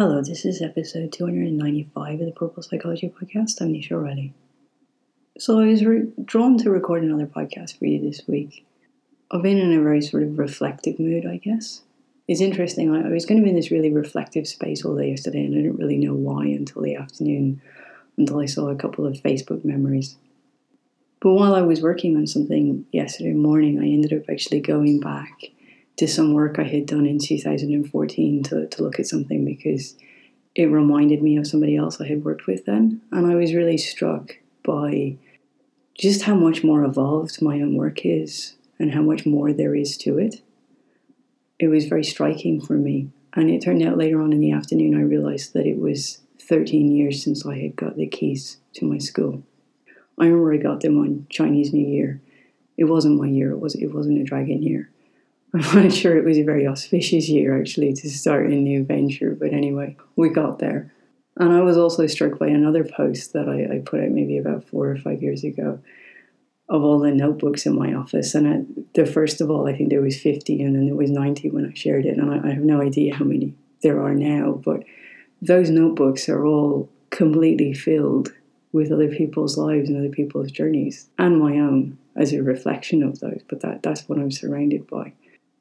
Hello, this is episode 295 of the Purple Psychology Podcast. I'm Nisha O'Reilly. So I was re- drawn to record another podcast for you this week. I've been in a very sort of reflective mood, I guess. It's interesting, I was going to be in this really reflective space all day yesterday, and I didn't really know why until the afternoon, until I saw a couple of Facebook memories. But while I was working on something yesterday morning, I ended up actually going back to some work I had done in 2014 to, to look at something because it reminded me of somebody else I had worked with then. And I was really struck by just how much more evolved my own work is and how much more there is to it. It was very striking for me. And it turned out later on in the afternoon, I realized that it was 13 years since I had got the keys to my school. I remember I got them on Chinese New Year. It wasn't my year, it, was, it wasn't a dragon year. I'm not sure it was a very auspicious year actually to start a new venture, but anyway, we got there. And I was also struck by another post that I, I put out maybe about four or five years ago of all the notebooks in my office. And the first of all, I think there was 50, and then there was 90 when I shared it. And I, I have no idea how many there are now, but those notebooks are all completely filled with other people's lives and other people's journeys and my own as a reflection of those. But that, that's what I'm surrounded by.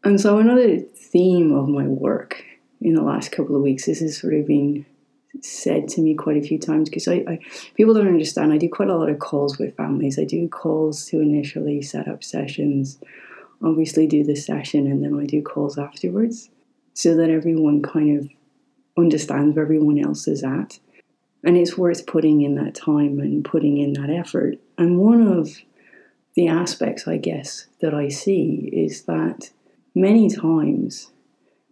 And so, another theme of my work in the last couple of weeks, this has sort of been said to me quite a few times because I, I, people don't understand. I do quite a lot of calls with families. I do calls to initially set up sessions, obviously do the session, and then I do calls afterwards so that everyone kind of understands where everyone else is at. And it's worth putting in that time and putting in that effort. And one of the aspects, I guess, that I see is that many times,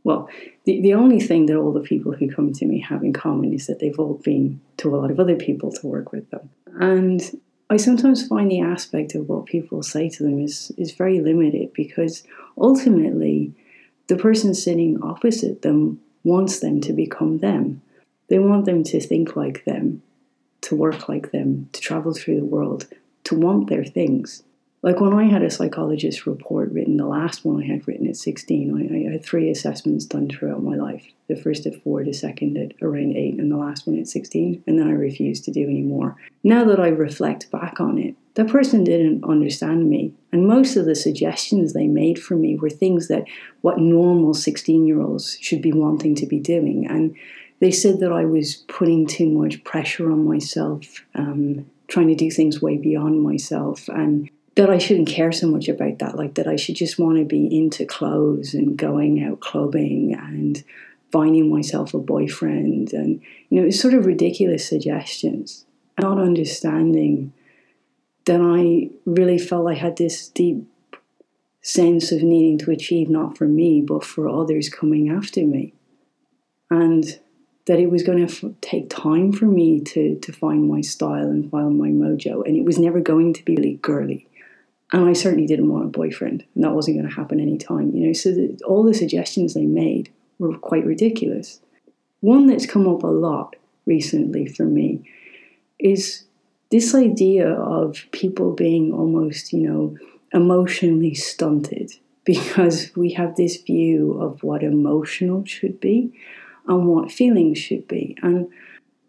well, the, the only thing that all the people who come to me have in common is that they've all been to a lot of other people to work with them. And I sometimes find the aspect of what people say to them is, is very limited because ultimately the person sitting opposite them wants them to become them. They want them to think like them, to work like them, to travel through the world, to want their things. Like when I had a psychologist report written, the last one I had written at 16, I, I, had three assessments done throughout my life. The first at four, the second at around eight, and the last one at 16. And then I refused to do any more. Now that I reflect back on it, that person didn't understand me. And most of the suggestions they made for me were things that what normal 16 year olds should be wanting to be doing. And they said that I was putting too much pressure on myself, um, trying to do things way beyond myself. And that I shouldn't care so much about that, like that I should just want to be into clothes and going out clubbing and finding myself a boyfriend. And, you know, it's sort of ridiculous suggestions. Not understanding that I really felt I had this deep sense of needing to achieve not for me, but for others coming after me. And that it was going to f- take time for me to, to find my style and find my mojo. And it was never going to be really girly and I certainly didn't want a boyfriend, and that wasn't going to happen anytime, you know. So the, all the suggestions they made were quite ridiculous. One that's come up a lot recently for me is this idea of people being almost, you know, emotionally stunted because we have this view of what emotional should be and what feelings should be. And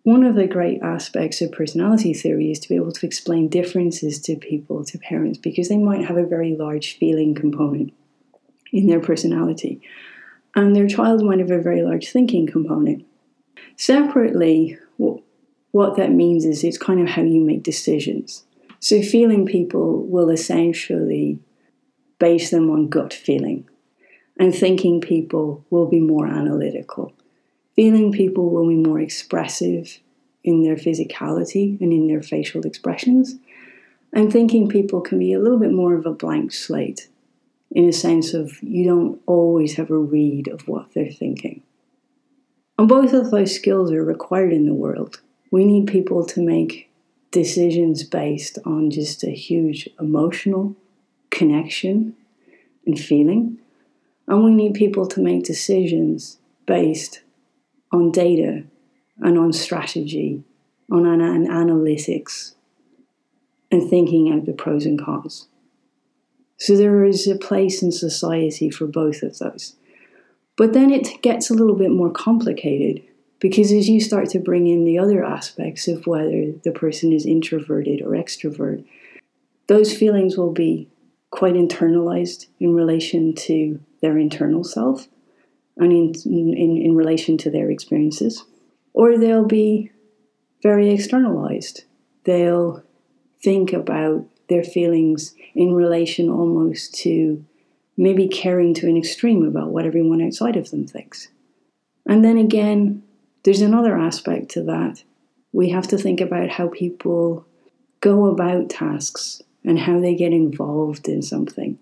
one of the great aspects of personality theory is to be able to explain differences to people, to parents, because they might have a very large feeling component in their personality, and their child might have a very large thinking component. Separately, what that means is it's kind of how you make decisions. So, feeling people will essentially base them on gut feeling, and thinking people will be more analytical. Feeling people will be more expressive in their physicality and in their facial expressions. And thinking people can be a little bit more of a blank slate in a sense of you don't always have a read of what they're thinking. And both of those skills are required in the world. We need people to make decisions based on just a huge emotional connection and feeling. And we need people to make decisions based on data and on strategy, on an, an analytics, and thinking out the pros and cons. So there is a place in society for both of those. But then it gets a little bit more complicated Because as you start to bring in the other aspects of whether the person is introverted or extrovert, those feelings will be quite internalized in relation to their internal self in, in, in relation to their experiences. Or they'll be very externalized. They'll think about their feelings in relation almost to maybe caring to an extreme about what everyone outside of them thinks. And then again, there's another aspect to that. We have to think about how people go about tasks and how they get involved in something.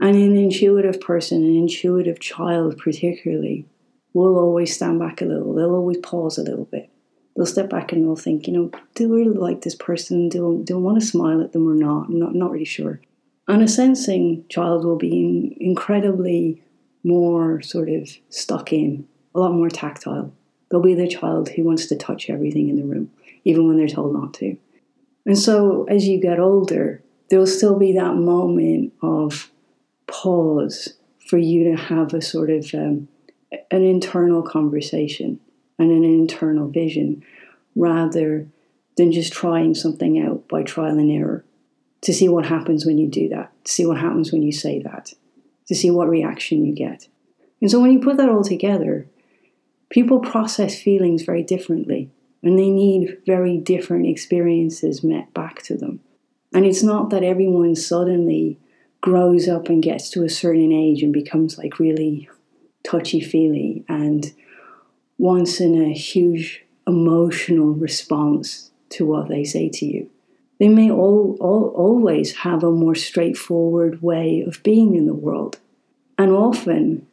And an intuitive person, an intuitive child particularly, will always stand back a little. They'll always pause a little bit. They'll step back and they'll think, you know, do I really like this person? Do, do I want to smile at them or not? I'm not, not really sure. And a sensing child will be incredibly more sort of stuck in, a lot more tactile. They'll be the child who wants to touch everything in the room, even when they're told not to. And so as you get older, there'll still be that moment of pause for you to have a sort of um, an internal conversation and an internal vision rather than just trying something out by trial and error to see what happens when you do that, to see what happens when you say that, to see what reaction you get. And so when you put that all together, people process feelings very differently and they need very different experiences met back to them. And it's not that everyone suddenly grows up and gets to a certain age and becomes like really touchy feely and wants in a huge emotional response to what they say to you. They may all, all, always have a more straightforward way of being in the world. And often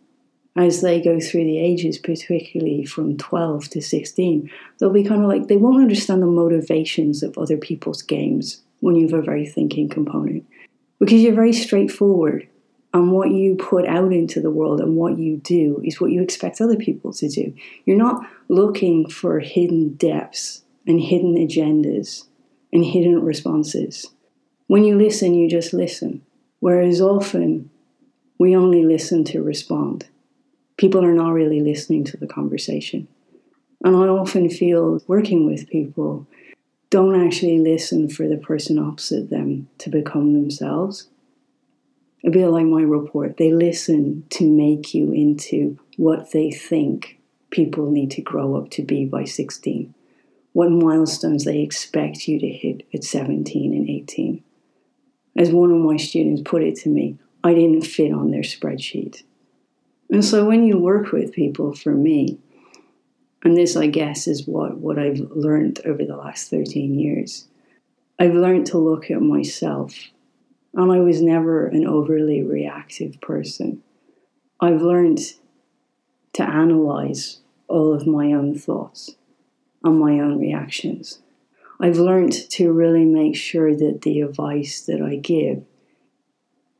as they go through the ages, particularly from 12 to 16, they'll be kind of like, they won't understand the motivations of other people's games when you have a very thinking component. Because you're very straightforward, and what you put out into the world and what you do is what you expect other people to do. You're not looking for hidden depths and hidden agendas and hidden responses. When you listen, you just listen. Whereas often, we only listen to respond people are not really listening to the conversation. And I often feel working with people don't actually listen for the person opposite them to become themselves. A bit like my report, they listen to make you into what they think people need to grow up to be by 16, what milestones they expect you to hit at 17 and 18. As one of my students put it to me, I didn't fit on their spreadsheet. And so when you work with people, for me, and this, I guess, is what, what I've learned over the last 13 years, I've learned to look at myself. And I was never an overly reactive person. I've learned to analyze all of my own thoughts and my own reactions. I've learned to really make sure that the advice that I give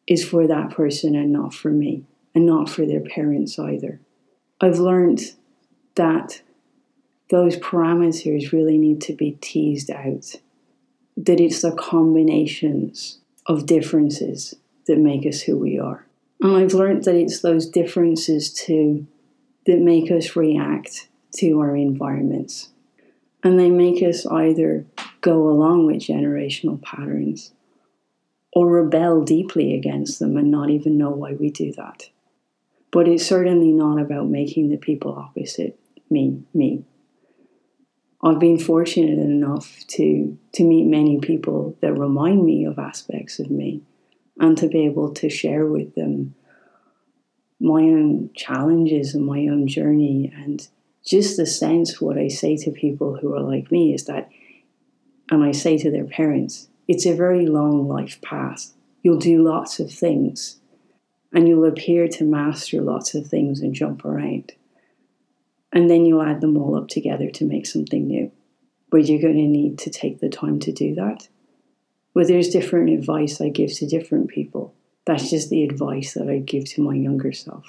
is for that person and not for me and not for their parents either. I've learned that those parameters really need to be teased out, that it's the combinations of differences that make us who we are. And I've learned that it's those differences too that make us react to our environments. And they make us either go along with generational patterns or rebel deeply against them and not even know why we do that. But it's certainly not about making the people opposite me me. I've been fortunate enough to to meet many people that remind me of aspects of me and to be able to share with them my own challenges and my own journey and just the sense what I say to people who are like me is that and I say to their parents, it's a very long life path. You'll do lots of things and you'll appear to master lots of things and jump around. And then you'll add them all up together to make something new. But you're going to need to take the time to do that. But there's different advice I give to different people. That's just the advice that I give to my younger self.